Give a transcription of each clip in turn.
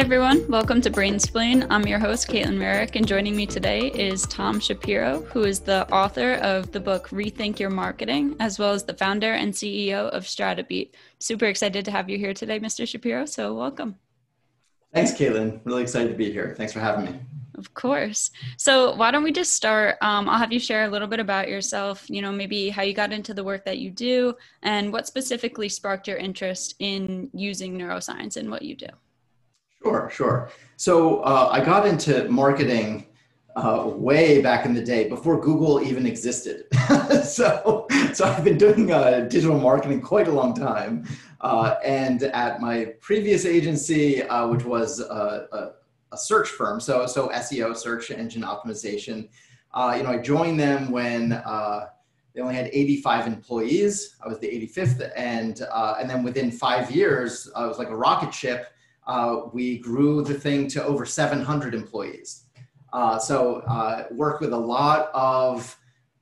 everyone, welcome to Brainsplain. I'm your host, Caitlin Merrick, and joining me today is Tom Shapiro, who is the author of the book Rethink Your Marketing, as well as the founder and CEO of StrataBeat. Super excited to have you here today, Mr. Shapiro, so welcome. Thanks, Caitlin. Really excited to be here. Thanks for having me. Of course. So, why don't we just start? Um, I'll have you share a little bit about yourself, you know, maybe how you got into the work that you do and what specifically sparked your interest in using neuroscience in what you do. Sure, sure. So uh, I got into marketing uh, way back in the day before Google even existed. so, so I've been doing uh, digital marketing quite a long time. Uh, and at my previous agency, uh, which was a, a, a, search firm, so so SEO, search engine optimization, uh, you know, I joined them when they only had 85 employees. I was the 85th, and and then within five years, I was like a rocket ship uh, we grew the thing to over 700 employees. Uh, so uh, worked with a lot of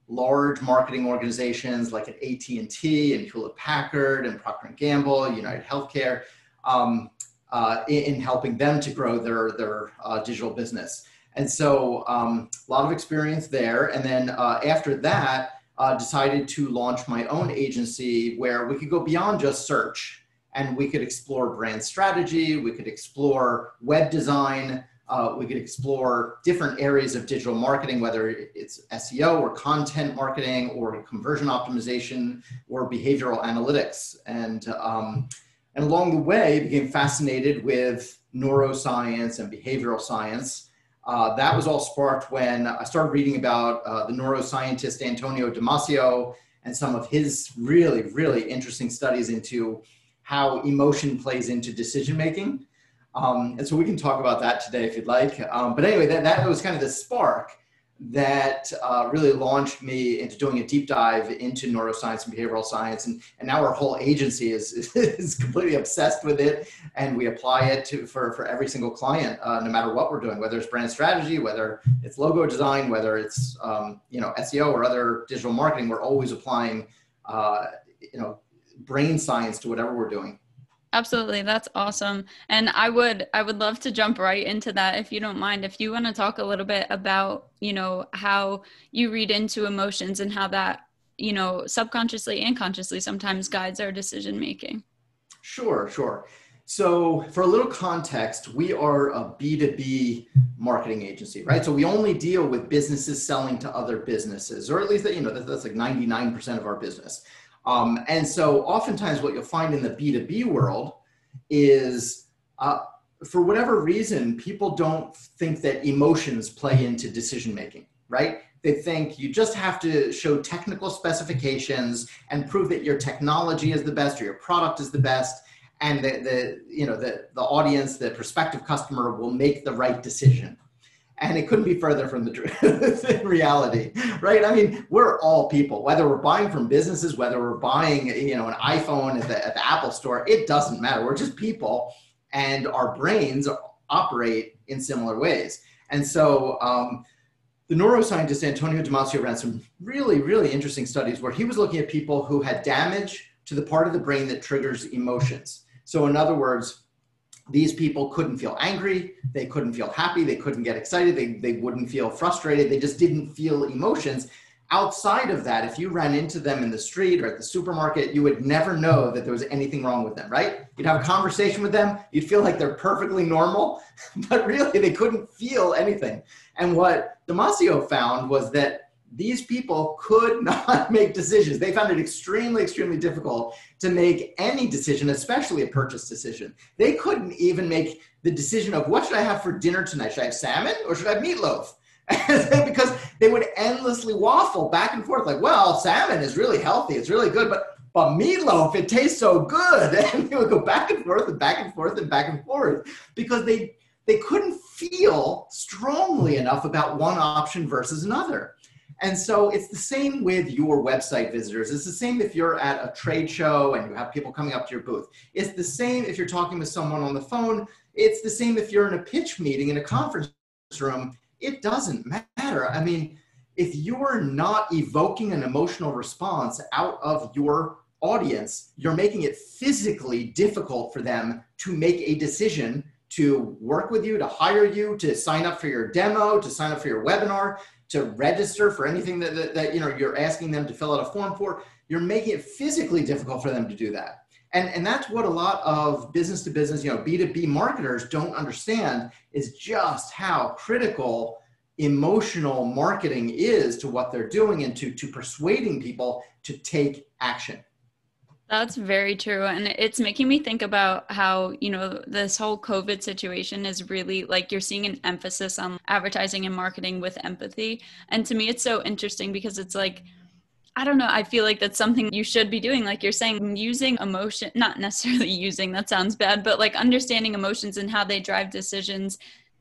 large marketing organizations like at AT&T and Hewlett Packard and Procter & Gamble, United Healthcare, um, uh, in, in, helping them to grow their, their uh, digital business. And so um, a lot of experience there. And then uh, after that, uh, decided to launch my own agency where we could go beyond just search and we could explore brand strategy, we could explore web design, uh, we could explore different areas of digital marketing, whether it's SEO or content marketing or conversion optimization or behavioral analytics. And, um, and along the way, became fascinated with neuroscience and behavioral science. Uh, that was all sparked when I started reading about uh, the neuroscientist Antonio Damasio and some of his really, really interesting studies into how emotion plays into decision making. Um, and so we can talk about that today if you'd like. Um, but anyway, that, that was kind of the spark that uh, really launched me into doing a deep dive into neuroscience and behavioral science. And, and now our whole agency is, is completely obsessed with it. And we apply it to, for, for every single client, uh, no matter what we're doing, whether it's brand strategy, whether it's logo design, whether it's um, you know SEO or other digital marketing, we're always applying uh, you know brain science to whatever we're doing. Absolutely. That's awesome. And i would i would love to jump right into that if you don't mind. If you want to talk a little bit about you know how you read into emotions and how that you know subconsciously and consciously sometimes guides our decision making sure sure. So for a little context we are a b2b marketing agency right? So we only deal with businesses selling to other businesses or at least that you know that's, that's like 99% of our business um, and so oftentimes what you'll find in the B2B world is uh, for whatever reason, people don't think that emotions play into decision making, right? They think you just have to show technical specifications and prove that your technology is the best or your product is the best. And the, the you know the, the audience, the prospective customer will make the right decision and it couldn't be further from the truth in reality right? I mean we're all people whether we're buying from businesses whether we're buying you know an iphone at the, at the apple store it doesn't matter. We're just people and our brains operate in similar ways. And so um, the neuroscientist antonio damasio ran some really really interesting studies where he was looking at people who had damage to the part of the brain that triggers emotions. So in other words these people couldn't feel angry, they couldn't feel happy, they couldn't get excited, they, they wouldn't feel frustrated, they just didn't feel emotions. Outside of that, if you ran into them in the street or at the supermarket, you would never know that there was anything wrong with them, right? You'd have a conversation with them, you'd feel like they're perfectly normal, but really they couldn't feel anything. And what Damasio found was that these people could not make decisions. They found it extremely, extremely difficult to make any decision, especially a purchase decision. They couldn't even make the decision of what should I have for dinner tonight? Should I have salmon or should I have meatloaf? because they would endlessly waffle back and forth, like, well, salmon is really healthy, it's really good, but but meatloaf, it tastes so good. And they would go back and forth and back and forth and back and forth because they they couldn't feel strongly enough about one option versus another. And so it's the same with your website visitors. It's the same if you're at a trade show and you have people coming up to your booth. It's the same if you're talking with someone on the phone. It's the same if you're in a pitch meeting in a conference room. It doesn't matter. I mean, if you're not evoking an emotional response out of your audience, you're making it physically difficult for them to make a decision to work with you, to hire you, to sign up for your demo, to sign up for your webinar, to register for anything that, that, that, you know you're asking them to fill out a form for. You're making it physically difficult for them to do that. And, and that's what a lot of business to business, you know, B2B marketers don't understand is just how critical emotional marketing is to what they're doing and to, to persuading people to take action. That's very true. And it's making me think about how, you know, this whole COVID situation is really like you're seeing an emphasis on advertising and marketing with empathy. And to me, it's so interesting because it's like, I don't know. I feel like that's something you should be doing. Like you're saying, using emotion, not necessarily using, that sounds bad, but like understanding emotions and how they drive decisions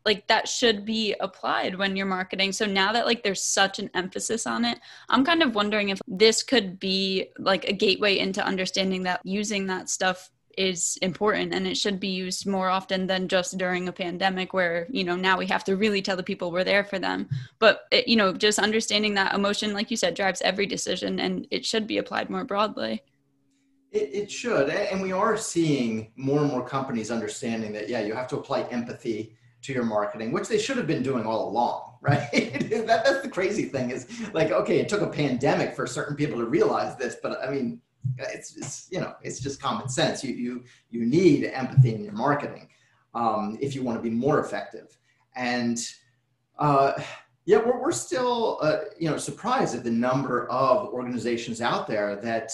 like that should be applied when you're marketing. So now that like there's such an emphasis on it i'm kind of wondering if this could be like a gateway into understanding that using that stuff is important and it should be used more often than just during a pandemic where you know now we have to really tell the people we're there for them. But it, you know just understanding that emotion like you said drives every decision and it should be applied more broadly. It, it should. And we are seeing more and more companies understanding that yeah you have to apply empathy to your marketing, which they should have been doing all along, right? that, that's the crazy thing is like, okay, it took a pandemic for certain people to realize this, but I mean, it's, it's you know, it's just common sense. You, you, you need empathy in your marketing um, if you want to be more effective. And uh, yeah, we're, we're still, uh, you know, surprised at the number of organizations out there that,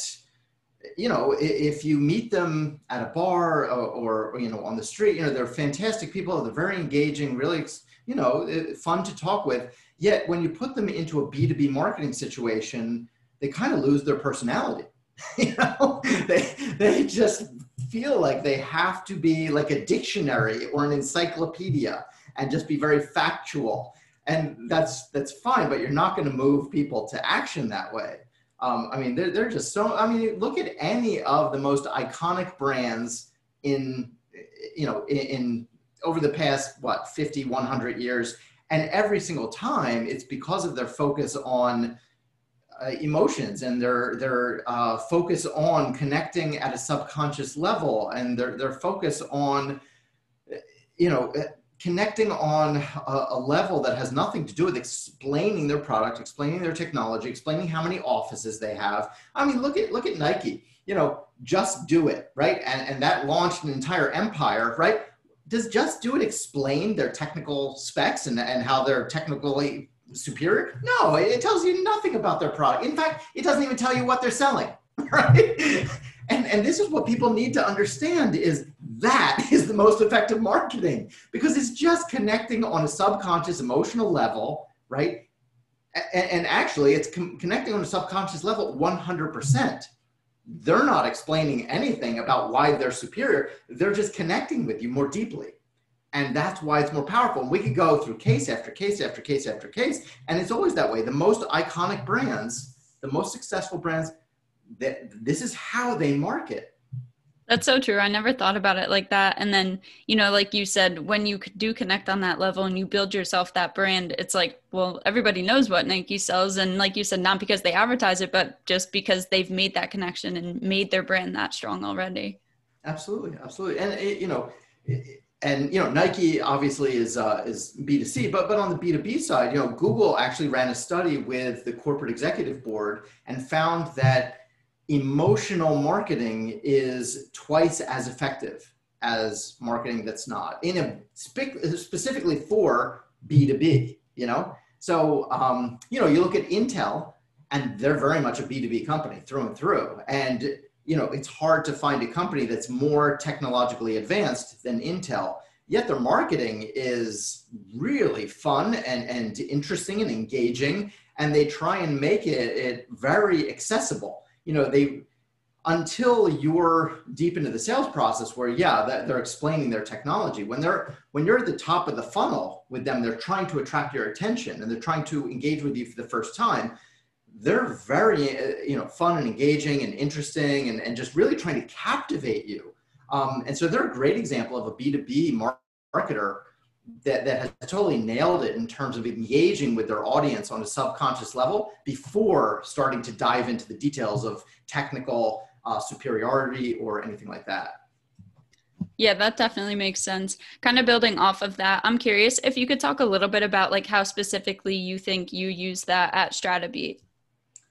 you know, if you meet them at a bar or, or, you know on the street, you know they're fantastic people. They're very engaging, really, you know, fun to talk with. Yet when you put them into a B two B marketing situation, they kind of lose their personality. you know, they they just feel like they have to be like a dictionary or an encyclopedia and just be very factual. And that's that's fine, but you're not going to move people to action that way. Um, I mean, they're, they're just so, I mean, look at any of the most iconic brands in, you know, in, in over the past, what, 50, 100 years. And every single time it's because of their focus on uh, emotions and their, their uh, focus on connecting at a subconscious level and their, their focus on, you know, connecting on a, a, level that has nothing to do with explaining their product, explaining their technology, explaining how many offices they have. I mean, look at look at Nike. You know, just do it, right? And and that launched an entire empire, right? Does just do it explain their technical specs and, and how they're technically superior? No, it tells you nothing about their product. In fact, it doesn't even tell you what they're selling, right? And, and this is what people need to understand is that is the most effective marketing because it's just connecting on a subconscious emotional level, right? And, and actually, it's com- connecting on a subconscious level 100%. They're not explaining anything about why they're superior. They're just connecting with you more deeply. And that's why it's more powerful. And we could go through case after case after case after case. And it's always that way. The most iconic brands, the most successful brands, that this is how they market that's so true. I never thought about it like that. And then, you know, like you said, when you do connect on that level and you build yourself that brand, it's like, well, everybody knows what Nike sells. And like you said, not because they advertise it, but just because they've made that connection and made their brand that strong already. Absolutely. Absolutely. And, it, you know, it, and you know Nike obviously is uh, is B2C, but but on the B2B side, you know Google actually ran a study with the corporate executive board and found that emotional marketing is twice as effective as marketing that's not in a spe- specifically for b2b you know? So um, you know you look at intel and they're very much a b2b company through and through. And you know it's hard to find a company that's more technologically advanced than intel. Yet their marketing is really fun and, and interesting and engaging and they try and make it, it very accessible you know they until you're deep into the sales process where yeah that they're explaining their technology when they're when you're at the top of the funnel with them they're trying to attract your attention and they're trying to engage with you for the first time they're very uh, you know fun and engaging and interesting and, and just really trying to captivate you. Um, and so they're a great example of a b2b marketer that, that has totally nailed it in terms of engaging with their audience on a subconscious level before starting to dive into the details of technical uh, superiority or anything like that. Yeah, that definitely makes sense. Kind of building off of that, I'm curious if you could talk a little bit about like how specifically you think you use that at StrataBeat.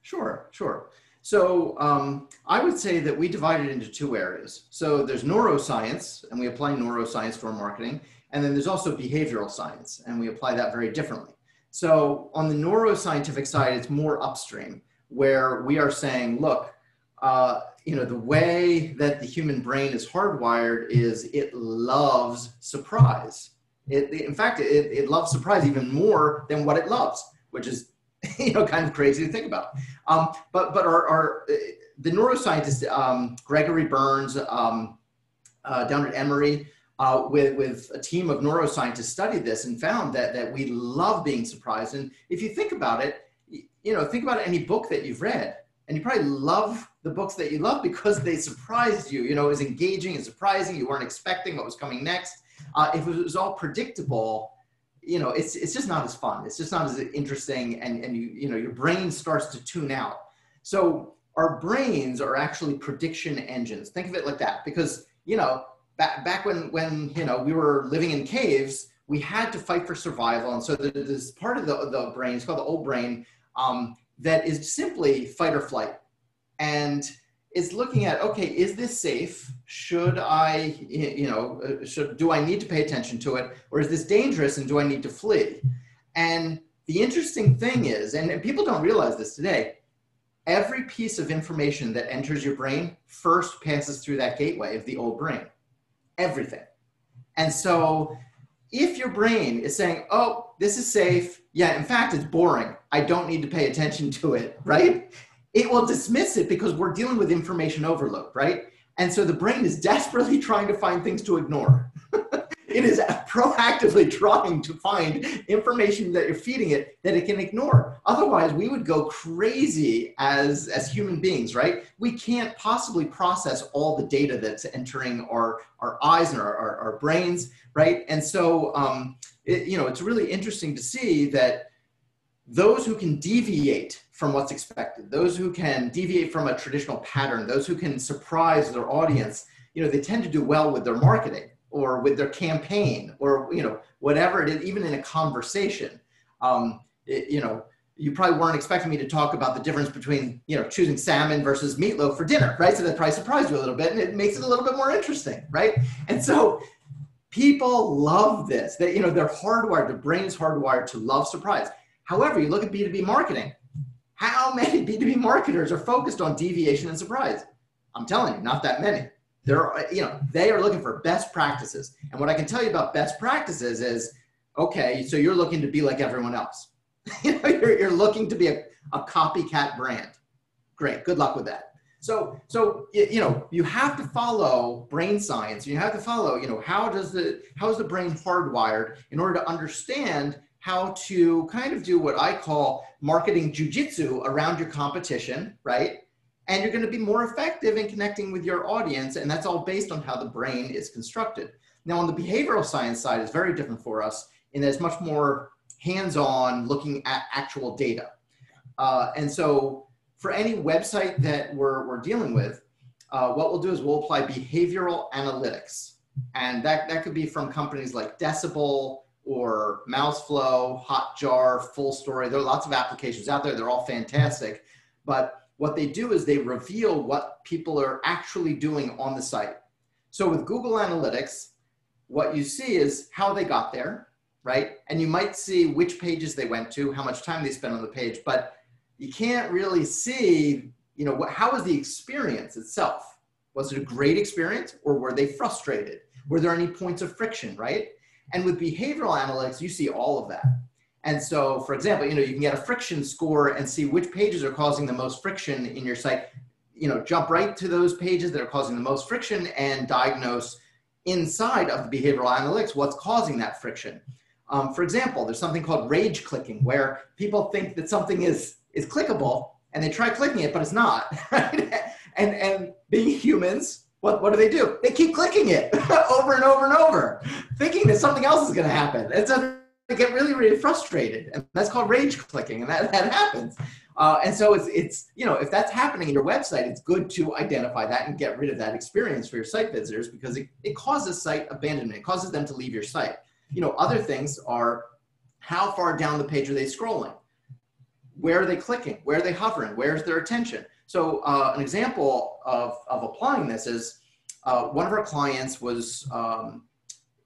Sure, sure. So um, I would say that we divide it into two areas. So there's neuroscience, and we apply neuroscience for marketing, and then there's also behavioral science, and we apply that very differently. So on the neuroscientific side, it's more upstream, where we are saying, look, uh, you know, the way that the human brain is hardwired is it loves surprise. It, in fact, it, it loves surprise even more than what it loves, which is you know, kind of crazy to think about. Um, but but our, our the neuroscientist um, Gregory Berns um, uh, down at Emory uh, with with a team of neuroscientists studied this and found that that we love being surprised. And if you think about it, you know, think about any book that you've read, and you probably love the books that you love because they surprised you. You know, it was engaging and surprising. You weren't expecting what was coming next. Uh, if it was all predictable, you know, it's it's just not as fun. It's just not as interesting, and and you you know your brain starts to tune out. So our brains are actually prediction engines. Think of it like that, because you know back back when when you know we were living in caves, we had to fight for survival, and so there's part of the the brain. It's called the old brain um, that is simply fight or flight, and is looking at okay is this safe? Should i you know uh, should do i need to pay attention to it? Or is this dangerous and do i need to flee? And the interesting thing is and people don't realize this today every piece of information that enters your brain first passes through that gateway of the old brain everything and so if your brain is saying oh this is safe yeah in fact it's boring i don't need to pay attention to it right it will dismiss it because we're dealing with information overload, right? And so the brain is desperately trying to find things to ignore. it is proactively trying to find information that you're feeding it that it can ignore. Otherwise, we would go crazy as, as human beings, right? We can't possibly process all the data that's entering our, our eyes and our, our, our brains, right? And so, um, it, you know, it's really interesting to see that those who can deviate from what's expected, those who can deviate from a traditional pattern, those who can surprise their audience, you know, they tend to do well with their marketing or with their campaign or, you know, whatever it is, even in a conversation. Um, it, you know, you probably weren't expecting me to talk about the difference between, you know, choosing salmon versus meatloaf for dinner, right? So that probably surprised you a little bit and it makes it a little bit more interesting, right? And so people love this. That, you know, they're hardwired, the brain is hardwired to love surprise. However, you look at B2B marketing, how many B2B marketers are focused on deviation and surprise? I'm telling you, not that many. They're, uh, you know, they are looking for best practices. And what I can tell you about best practices is, okay, so you're looking to be like everyone else. you know, you're, you're looking to be a, a copycat brand. Great, good luck with that. So, so you know, you have to follow brain science. You have to follow, you know, how does the how is the brain hardwired in order to understand how to kind of do what I call marketing jujitsu around your competition, right? And you're going to be more effective in connecting with your audience. And that's all based on how the brain is constructed. Now, on the behavioral science side, is very different for us in that it's much more hands on looking at actual data. Uh, and so, for any website that we're, we're dealing with, uh, what we'll do is we'll apply behavioral analytics. And that, that could be from companies like Decibel, or Mouseflow, Hotjar, Full Story. There are lots of applications out there. They're all fantastic. But what they do is they reveal what people are actually doing on the site. So with Google Analytics, what you see is how they got there, right? And you might see which pages they went to, how much time they spent on the page, but you can't really see, you know, what, how was the experience itself? Was it a great experience or were they frustrated? Were there any points of friction, right? And with behavioral analytics, you see all of that. And so, for example, you know, you can get a friction score and see which pages are causing the most friction in your site. You know, jump right to those pages that are causing the most friction and diagnose inside of the behavioral analytics what's causing that friction. Um, for example, there's something called rage clicking, where people think that something is is clickable and they try clicking it, but it's not. Right? and and being humans, what, what do they do? They keep clicking it over and over and over, thinking that something else is going to happen. It's a, get really, really frustrated. And that's called rage clicking, and that, that happens. Uh, and so it's, it's, you know, if that's happening in your website, it's good to identify that and get rid of that experience for your site visitors because it, it causes site abandonment. It causes them to leave your site. You know, other things are how far down the page are they scrolling? Where are they clicking? Where are they hovering? Where's their attention? So uh, an example of, of applying this is uh, one of our clients was um,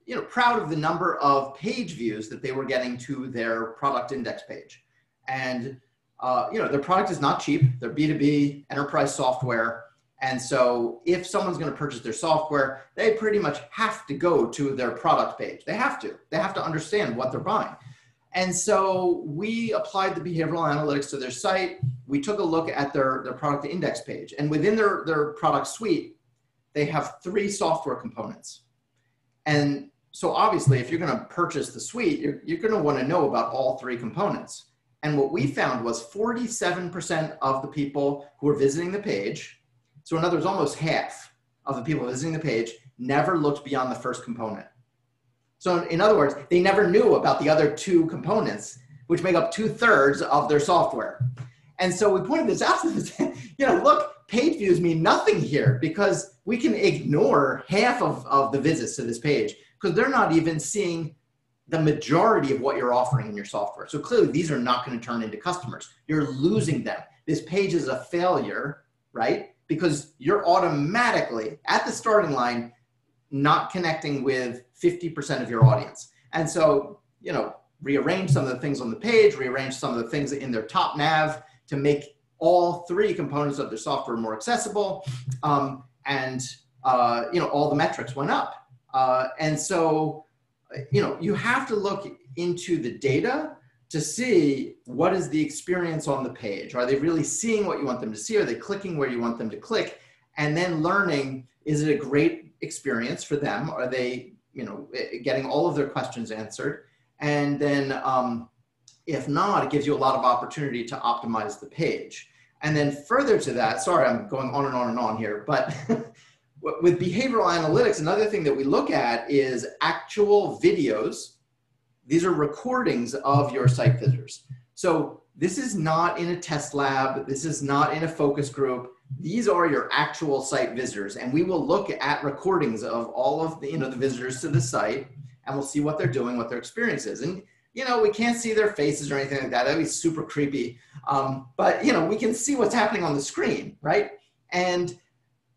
you know, proud of the number of page views that they were getting to their product index page. And uh, you know, their product is not cheap. They're B2B enterprise software. And so if someone's going to purchase their software, they pretty much have to go to their product page. They have to. They have to understand what they're buying. And so we applied the behavioral analytics to their site. We took a look at their, their product index page. And within their, their product suite, they have three software components. And so obviously, if you're going to purchase the suite, you're, you're going to want to know about all three components. And what we found was 47% of the people who were visiting the page, so in other words, almost half of the people visiting the page never looked beyond the first component. So in other words, they never knew about the other two components, which make up two thirds of their software. And so we pointed this out to them, you know, look, page views mean nothing here because we can ignore half of, of the visits to this page because they're not even seeing the majority of what you're offering in your software. So clearly, these are not going to turn into customers. You're losing them. This page is a failure, right? Because you're automatically at the starting line not connecting with 50% of your audience. And so, you know, rearrange some of the things on the page, rearrange some of the things in their top nav to make all three components of their software more accessible. Um, and, uh, you know, all the metrics went up. Uh, and so, you know, you have to look into the data to see what is the experience on the page. Are they really seeing what you want them to see? Are they clicking where you want them to click? And then learning, is it a great experience for them? Are they, you know, getting all of their questions answered? And then um, if not, it gives you a lot of opportunity to optimize the page. And then further to that, sorry, I'm going on and on and on here, but with behavioral analytics, another thing that we look at is actual videos. These are recordings of your site visitors. So this is not in a test lab. This is not in a focus group. These are your actual site visitors. And we will look at recordings of all of the, you know, the visitors to the site and we'll see what they're doing, what their experience is. And, you know, we can't see their faces or anything like that. That'd be super creepy. Um, but, you know, we can see what's happening on the screen, right? And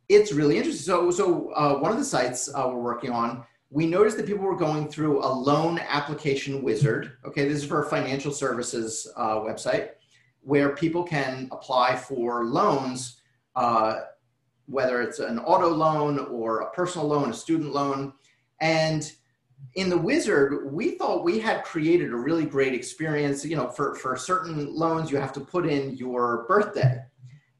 it's really interesting. So, so uh, one of the sites uh, we're working on, we noticed that people were going through a loan application wizard. Okay, this is for a financial services uh, website where people can apply for loans, uh, whether it's an auto loan or a personal loan, a student loan. And in the wizard, we thought we had created a really great experience. You know, for, for certain loans, you have to put in your birthday.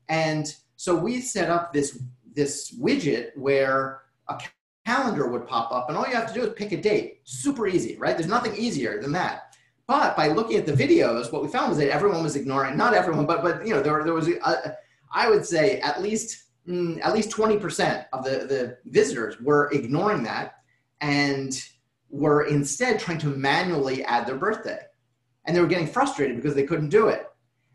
And so we set up this this widget where a calendar would pop up and all you have to do is pick a date. Super easy, right? There's nothing easier than that. But by looking at the videos, what we found was that everyone was ignoring, not everyone, but, but you know, there, there was, a, I would say at least, mm, at least 20% of the, the visitors were ignoring that and were instead trying to manually add their birthday. And they were getting frustrated because they couldn't do it.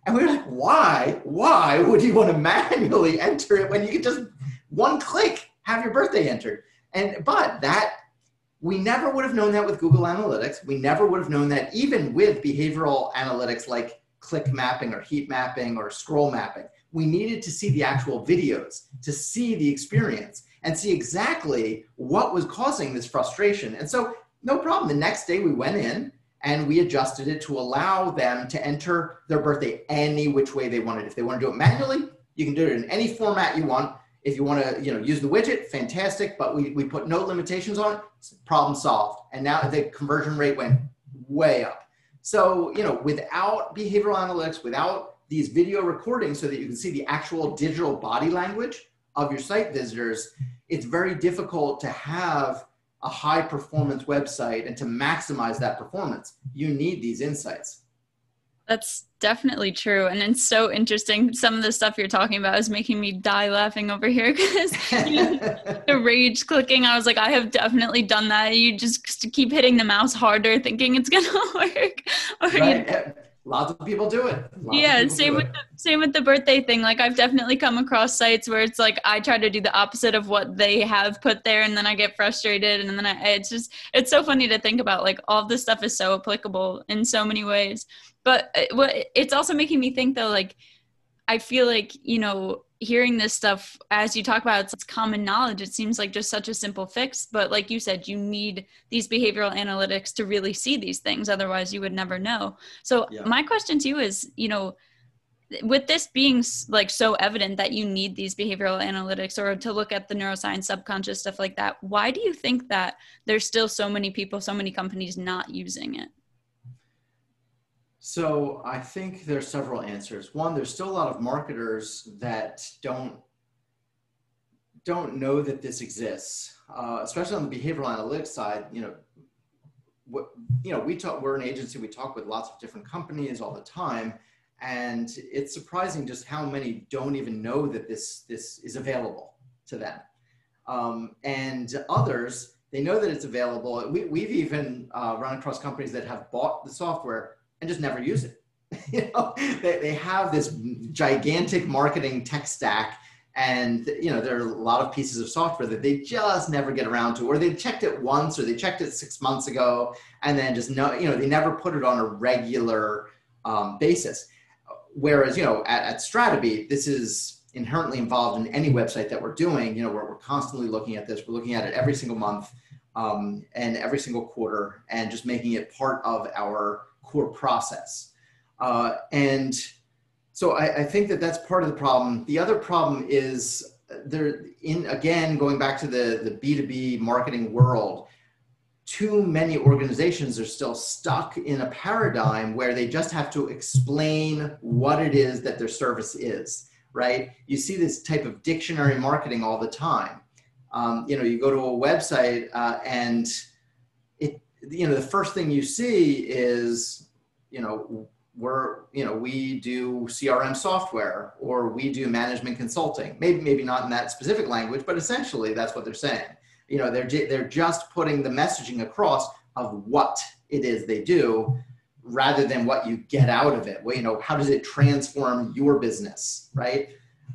And we were like, why? Why would you want to manually enter it when you could just one click have your birthday entered? And but that we never would have known that with Google Analytics. We never would have known that even with behavioral analytics like click mapping or heat mapping or scroll mapping. We needed to see the actual videos to see the experience and see exactly what was causing this frustration. And so, no problem. The next day we went in and we adjusted it to allow them to enter their birthday any which way they wanted. If they want to do it manually, you can do it in any format you want. If you want to, you know, use the widget, fantastic. But we, we put no limitations on it. Problem solved. And now the conversion rate went way up. So, you know, without behavioral analytics, without these video recordings so that you can see the actual digital body language of your site visitors, it's very difficult to have a high performance website and to maximize that performance, you need these insights. That's definitely true. And it's so interesting. Some of the stuff you're talking about is making me die laughing over here because the rage clicking, I was like, I have definitely done that. You just keep hitting the mouse harder thinking it's going to work. Or right. you, lots of people do it lots yeah same with the, same with the birthday thing like i've definitely come across sites where it's like i try to do the opposite of what they have put there and then i get frustrated and then I, it's just it's so funny to think about like all this stuff is so applicable in so many ways but uh, what it's also making me think though like i feel like you know hearing this stuff as you talk about it's, it's, common knowledge. It seems like just such a simple fix but like you said you need these behavioral analytics to really see these things otherwise you would never know. So yeah. my question to you is you know with this being like so evident that you need these behavioral analytics or to look at the neuroscience subconscious stuff like that why do you think that there's still so many people so many companies not using it so I think there's several answers. One, there's still a lot of marketers that don't don't know that this exists, uh, especially on the behavioral analytics side. You know, what you know, we talk. We're an agency. We talk with lots of different companies all the time, and it's surprising just how many don't even know that this this is available to them. Um, and others, they know that it's available. We, we've even uh, run across companies that have bought the software and just never use it. you know, they, they have this gigantic marketing tech stack and you know there are a lot of pieces of software that they just never get around to or they checked it once or they checked it six months ago and then just no you know they never put it on a regular um, basis. Whereas you know at, at this is inherently involved in any website that we're doing. You know we're, we're constantly looking at this. We're looking at it every single month um, and every single quarter and just making it part of our core process. Uh, and so I, I, think that that's part of the problem. The other problem is there in again going back to the the B2B marketing world, too many organizations are still stuck in a paradigm where they just have to explain what it is that their service is, right? You see this type of dictionary marketing all the time. Um, you know, you go to a website uh, and you know the first thing you see is you know we're you know we do crm software or we do management consulting. Maybe maybe not in that specific language but essentially that's what they're saying. You know they're they're just putting the messaging across of what it is they do rather than what you get out of it. Well you know how does it transform your business right?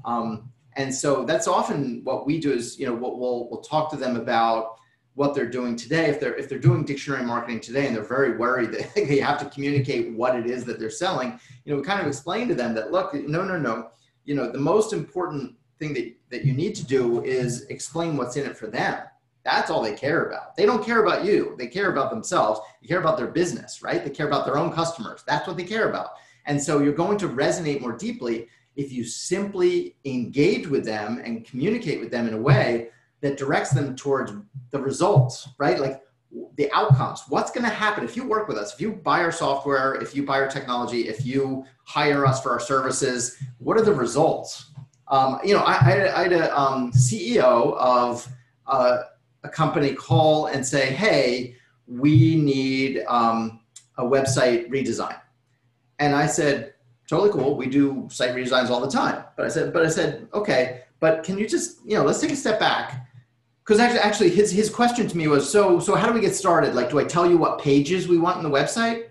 Um, and so that's often what we do is you know what we'll we'll talk to them about what they're doing today. If they're if they're doing dictionary marketing today and they're very worried that they have to communicate what it is that they're selling you know we kind of explain to them that look no no no. You know the most important thing that, that you need to do is explain what's in it for them. That's all they care about. They don't care about you. They care about themselves. They care about their business right? They care about their own customers. That's what they care about. And so you're going to resonate more deeply if you simply engage with them and communicate with them in a way that directs them towards the results, right? Like the outcomes. What's going to happen if you work with us? If you buy our software, if you buy our technology, if you hire us for our services, what are the results? Um, you know, I, I, had a um, CEO of uh, a company call and say, "Hey, we need um, a website redesign," and I said, "Totally cool. We do site redesigns all the time." But I said, "But I said, okay, but can you just, you know, let's take a step back." Because actually, actually his, his question to me was so so how do we get started? Like do i tell you what pages we want in the website?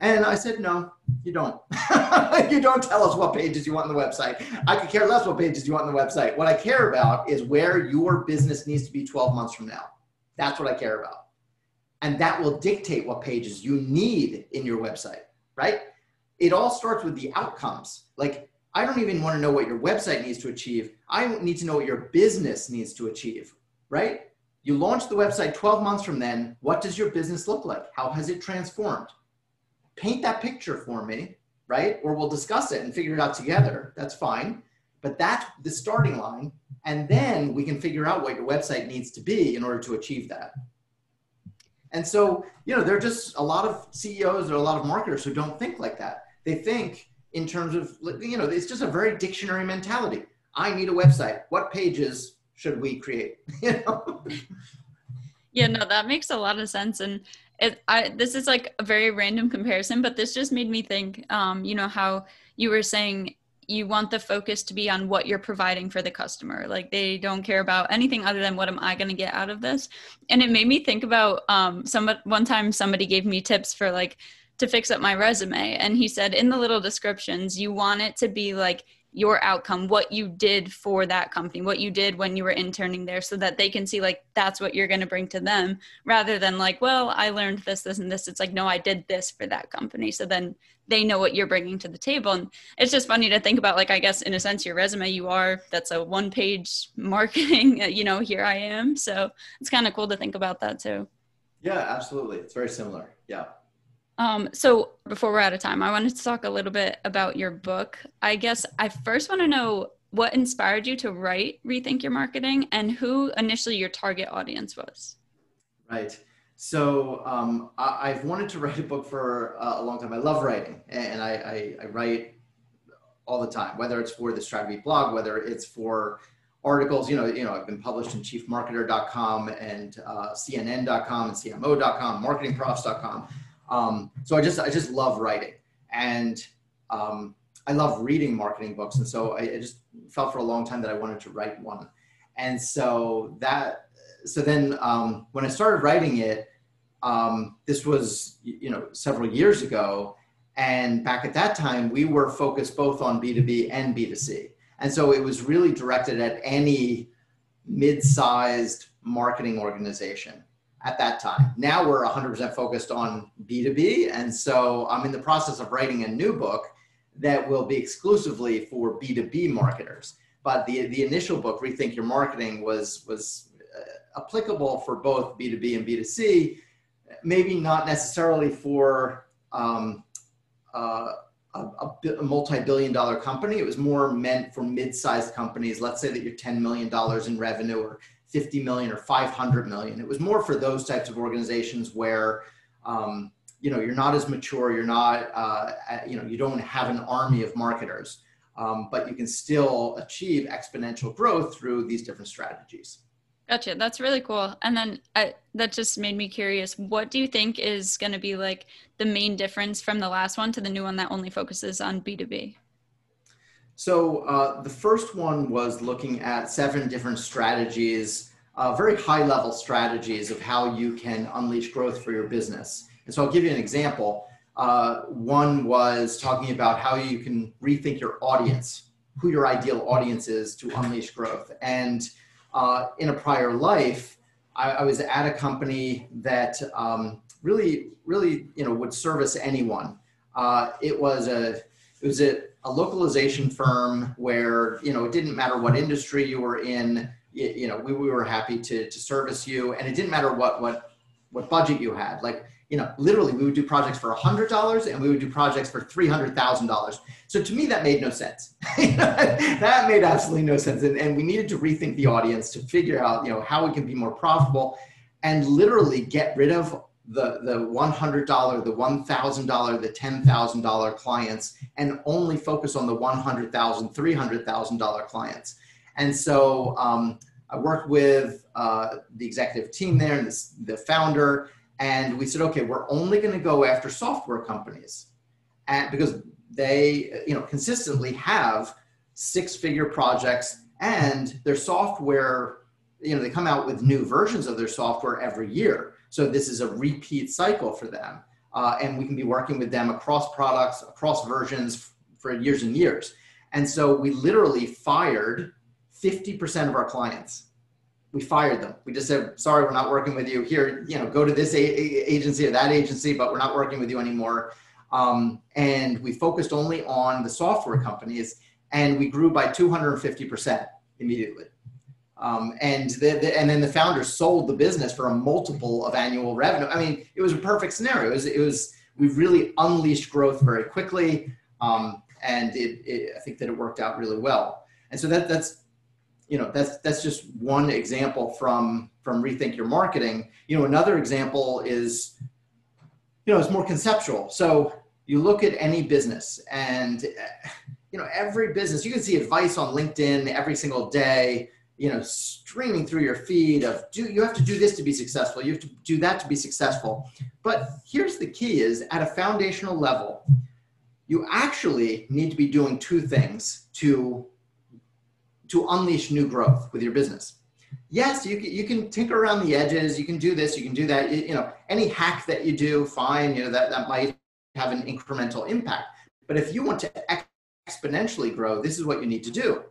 And i said no you don't. You don't tell us what pages you want in the website. I could care less what pages you want in the website. What i care about is where your business needs to be 12 months from now. That's what i care about. And that will dictate what pages you need in your website right? It all starts with the outcomes. Like i don't even want to know what your website needs to achieve. I need to know what your business needs to achieve right? You launch the website 12 months from then. What does your business look like? How has it transformed? Paint that picture for me, right? Or we'll discuss it and figure it out together. That's fine. But that's the starting line. And then we can figure out what your website needs to be in order to achieve that. And so, you know, there are just a lot of CEOs or a lot of marketers who don't think like that. They think in terms of, you know, it's just a very dictionary mentality. I need a website. What pages should we create? you know? Yeah, no, that makes a lot of sense. And it, I, this is like a very random comparison, but this just made me think, um, you know, how you were saying you want the focus to be on what you're providing for the customer. Like they don't care about anything other than what am I going to get out of this. And it made me think about um, some one time somebody gave me tips for like to fix up my resume, and he said in the little descriptions you want it to be like your outcome, what you did for that company, what you did when you were interning there, so that they can see like that's what you're going to bring to them rather than like, well, I learned this, this, and this. It's like, no, I did this for that company. So then they know what you're bringing to the table. And it's just funny to think about, like, I guess in a sense, your resume, you are, that's a one page marketing, uh, you know, here I am. So it's kind of cool to think about that too. Yeah, absolutely. It's very similar. Yeah. Um, so before we're out of time, I wanted to talk a little bit about your book. I guess I first want to know what inspired you to write Rethink Your Marketing and who initially your target audience was. Right. So um, I, have wanted to write a book for uh, a long time. I love writing, and I, I, I, write all the time, whether it's for the StrataBeat blog, whether it's for articles. You know, you know, I've been published in ChiefMarketer.com and uh, CNN.com and CMO.com, MarketingProfs.com. Um, so I just I just love writing, and um, I love reading marketing books, and so I, I, just felt for a long time that I wanted to write one, and so that so then um, when I started writing it, um, this was you know several years ago, and back at that time we were focused both on B two B and B two C, and so it was really directed at any mid-sized marketing organization at that time. Now we're 100% focused on B2B. And so I'm in the process of writing a new book that will be exclusively for B2B marketers. But the, the initial book, Rethink Your Marketing, was, was uh, applicable for both B2B and B2C, maybe not necessarily for um, uh, a, a, a multi-billion dollar company. It was more meant for mid-sized companies. Let's say that you're $10 million in revenue or 50 million or 500 million. It was more for those types of organizations where, um, you know, you're not as mature, you're not, uh, you know, you don't have an army of marketers, um, but you can still achieve exponential growth through these different strategies. Gotcha. That's really cool. And then I, that just made me curious. What do you think is going to be like the main difference from the last one to the new one that only focuses on B2B? So uh, the first one was looking at seven different strategies, uh, very high level strategies of how you can unleash growth for your business. And so I'll give you an example. Uh, one was talking about how you can rethink your audience, who your ideal audience is to unleash growth. And uh, in a prior life, I, I, was at a company that um, really, really, you know, would service anyone. Uh, it was a, it was a a localization firm where you know it didn't matter what industry you were in you, you know we, we were happy to, to service you. And it didn't matter what what what budget you had. Like you know literally we would do projects for $100 and we would do projects for $300000 so to me that made no sense. That made absolutely no sense. And, and we needed to rethink the audience to figure out you know how we can be more profitable and literally get rid of the the $100 the $1000 the $10000 clients and only focus on the $100000 $300000 clients. And so um, i worked with uh, the executive team there and the founder and we said okay we're only going to go after software companies. And because they you know consistently have six figure projects and their software you know they come out with new versions of their software every year so this is a repeat cycle for them. Uh, and we can be working with them across products, across versions for years and years. And so we literally fired 50% of our clients. We fired them. We just said, sorry, we're not working with you here. You know, go to this a- agency or that agency, but we're not working with you anymore. Um, and we focused only on the software companies and we grew by 250% immediately. Um, and the, the, and then the founder sold the business for a multiple of annual revenue. I mean, it was a perfect scenario. It was, it was we've really unleashed growth very quickly, um, and it, it, I think that it worked out really well. And so that that's you know that's that's just one example from from rethink your marketing. You know, another example is you know it's more conceptual. So you look at any business and you know every business you can see advice on linkedin every single day you know streaming through your feed of do you have to do this to be successful. You have to do that to be successful. But here's the key is at a foundational level you actually need to be doing two things to to unleash new growth with your business. Yes you can, you can tinker around the edges. You can do this you can do that. You, you know any hack that you do fine you know that that might have an incremental impact. But if you want to exponentially grow this is what you need to do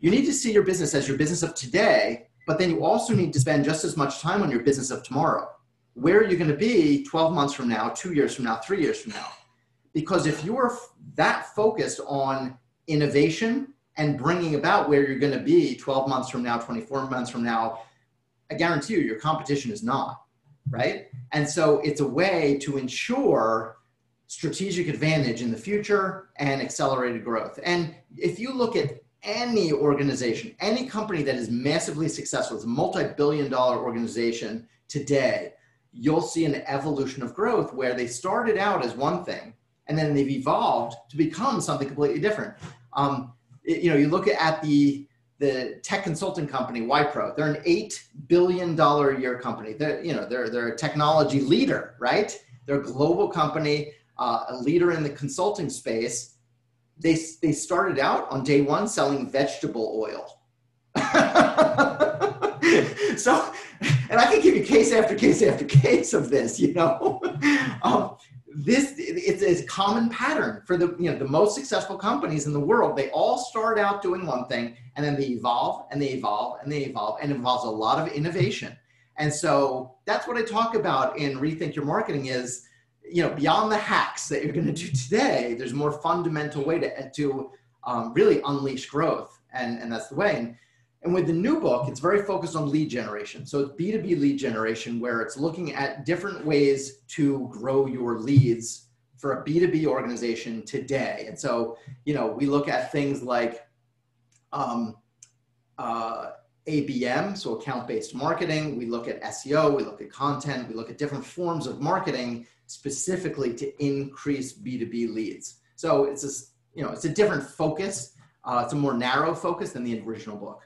you need to see your business as your business of today, but then you also need to spend just as much time on your business of tomorrow. Where are you going to be 12 months from now, two years from now, three years from now? Because if you're that focused on innovation and bringing about where you're going to be 12 months from now, 24 months from now, I guarantee you, your competition is not, right? And so it's a way to ensure strategic advantage in the future and accelerated growth. And if you look at any organization, any company that is massively successful, it's a multi-billion dollar organization today, you'll see an evolution of growth where they started out as one thing and then they've evolved to become something completely different. Um, it, you know, you look at the the tech consulting company Wipro. They're an eight billion dollar a year company. They're you know they're they're a technology leader, right? They're a global company, uh, a leader in the consulting space they, they started out on day one selling vegetable oil. so, and I can give you case after case after case of this, you know. um, this it's a common pattern for the you know the most successful companies in the world they all start out doing one thing and then they evolve and they evolve and they evolve and involves a lot of innovation and so that's what i talk about in rethink your marketing is you know, beyond the hacks that you're going to do today, there's more fundamental way to, to um, really unleash growth. And, and that's the way. And, and with the new book, it's very focused on lead generation. So it's B2B lead generation, where it's looking at different ways to grow your leads for a B2B organization today. And so, you know, we look at things like um, uh, ABM, so account based marketing. We look at SEO, we look at content, we look at different forms of marketing specifically to increase B2B leads. So it's a, you know, it's a different focus. Uh, it's a more narrow focus than the original book.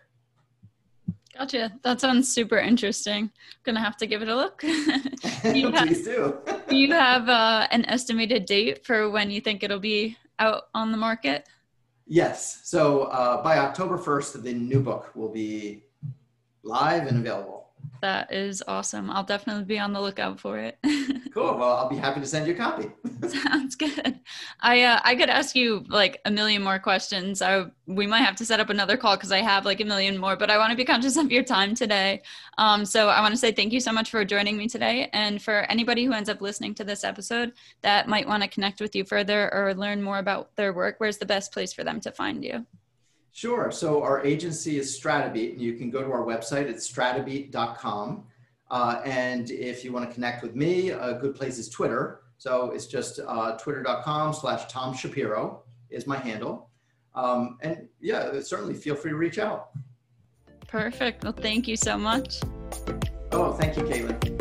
Gotcha. That sounds super interesting. Gonna have to give it a look. you have, Please do. do you have uh, an estimated date for when you think it'll be out on the market? Yes. So uh, by October 1st, the new book will be live and available. That is awesome. I'll definitely be on the lookout for it. cool. Well, I'll be happy to send you a copy. Sounds good. I uh, I could ask you like a million more questions. I we might have to set up another call because I have like a million more. But I want to be conscious of your time today. Um, so I want to say thank you so much for joining me today. And for anybody who ends up listening to this episode that might want to connect with you further or learn more about their work, where's the best place for them to find you? Sure. So our agency is Stratabeat, and you can go to our website. It's stratabeat.com. Uh, and if you want to connect with me, a good place is Twitter. So it's just uh, twitter.com slash Tom Shapiro is my handle. Um, and yeah, certainly feel free to reach out. Perfect. Well, thank you so much. Oh, thank you, Caitlin.